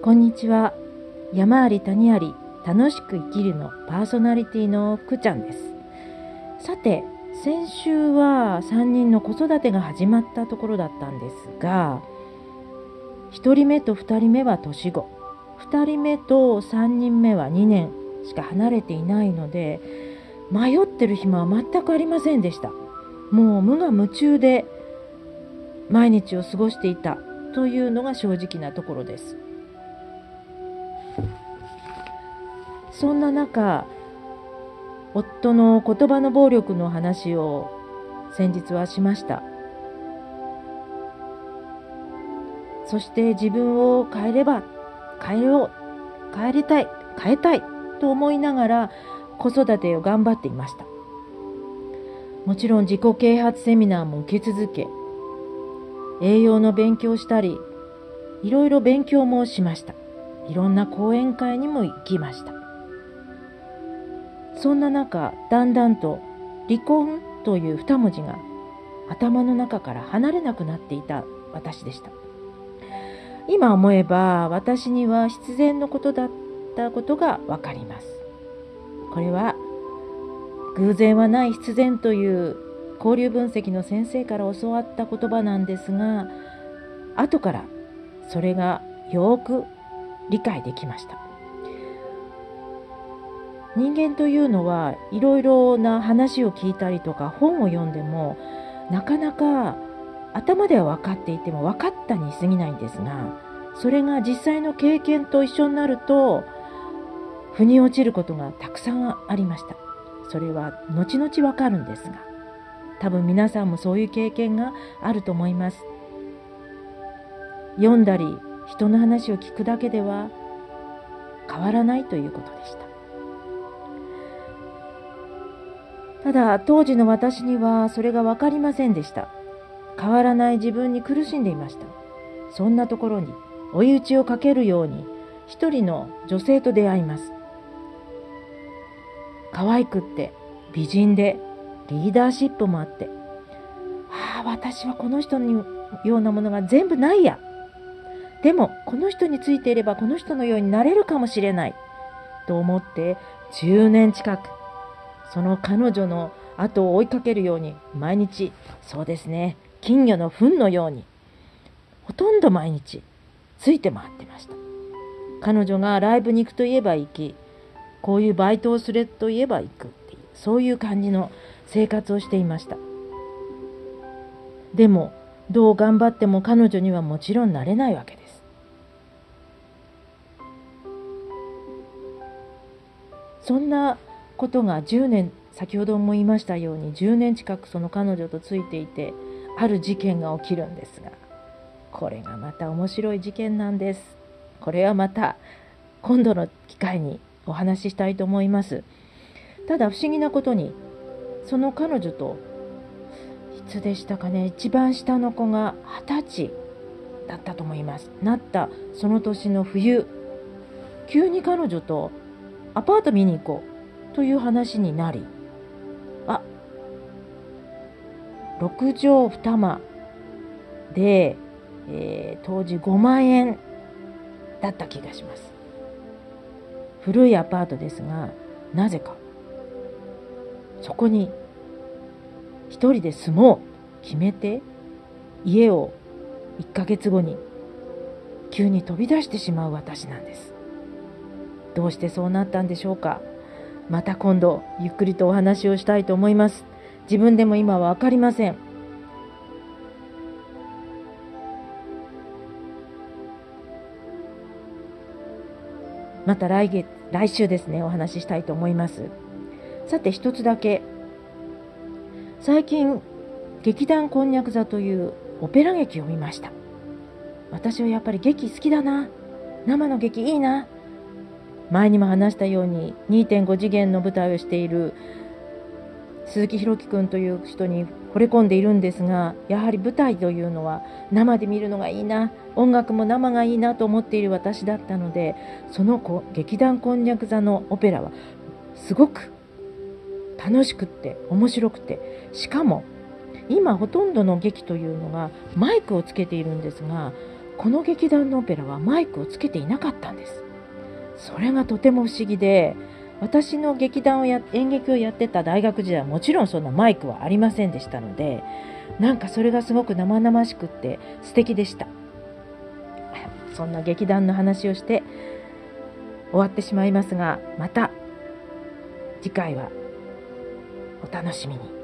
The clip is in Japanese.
こんにちは。山あり谷あり楽しく生きるのパーソナリティの福ちゃんです。さて、先週は3人の子育てが始まったところだったんですが、1人目と2人目は年子、2人目と3人目は2年しか離れていないので、迷ってる暇は全くありませんでした。もう無我夢中で毎日を過ごしていたというのが正直なところです。そんな中夫の言葉の暴力の話を先日はしました。そして自分を変えれば変えよう変えりたい変えたいと思いながら子育てを頑張っていました。もちろん自己啓発セミナーも受け続け栄養の勉強したりいろいろ勉強もしました。いろんな講演会にも行きました。そんな中だんだんと離婚という二文字が頭の中から離れなくなっていた私でした。今思えば私には必然のことだったことがわかります。これは偶然はない必然という交流分析の先生から教わった言葉なんですが後からそれがよく理解できました。人間というのはいろいろな話を聞いたりとか本を読んでもなかなか頭では分かっていても分かったに過ぎないんですがそれが実際の経験と一緒になると腑に落ちることがたくさんありました。それは後々分かるんですが多分皆さんもそういう経験があると思います。読んだり人の話を聞くだけでは変わらないということでした。ただ当時の私にはそれが分かりませんでした。変わらない自分に苦しんでいました。そんなところに追い打ちをかけるように一人の女性と出会います。可愛くって美人でリーダーシップもあってああ私はこの人のようなものが全部ないや。でもこの人についていればこの人のようになれるかもしれない。と思って10年近くその彼女の後を追いかけるように毎日そうですね金魚の糞のようにほとんど毎日ついて回ってました。彼女がライブに行くといえば行きこういうバイトをするといえば行くっていうそういう感じの生活をしていました。でもどう頑張っても彼女にはもちろんなれないわけ。そんなことが10年先ほども言いましたように10年近くその彼女とついていてある事件が起きるんですがこれがまた面白い事件なんです。これはまた今度の機会にお話ししたいと思います。ただ不思議なことにその彼女といつでしたかね一番下の子が二十歳だったと思います。なったその年の冬急に彼女とアパート見に行こうという話になりあ6畳2間で、えー、当時5万円だった気がします。古いアパートですがなぜか。そこに一人で住もう決めて家を1ヶ月後に急に飛び出してしまう私なんです。どうしてそうなったんでしょうかまた今度ゆっくりとお話をしたいと思います。自分でも今は分かりません。また来月、来週ですね、お話ししたいと思います。さて一つだけ。最近、劇団こんにゃく座というオペラ劇を見ました。私はやっぱり劇好きだな。生の劇いいな。前にも話したように2.5次元の舞台をしている鈴木宏樹君という人に惚れ込んでいるんですがやはり舞台というのは生で見るのがいいな音楽も生がいいなと思っている私だったのでその子劇団こんにゃく座のオペラはすごく楽しくって面白くてしかも今ほとんどの劇というのがマイクをつけているんですがこの劇団のオペラはマイクをつけていなかったんです。それがとても不思議で私の劇団をや演劇をやってた大学時代はもちろんそんなマイクはありませんでしたのでなんかそれがすごく生々しくって素敵でした。そんな劇団の話をして終わってしまいますがまた次回はお楽しみに。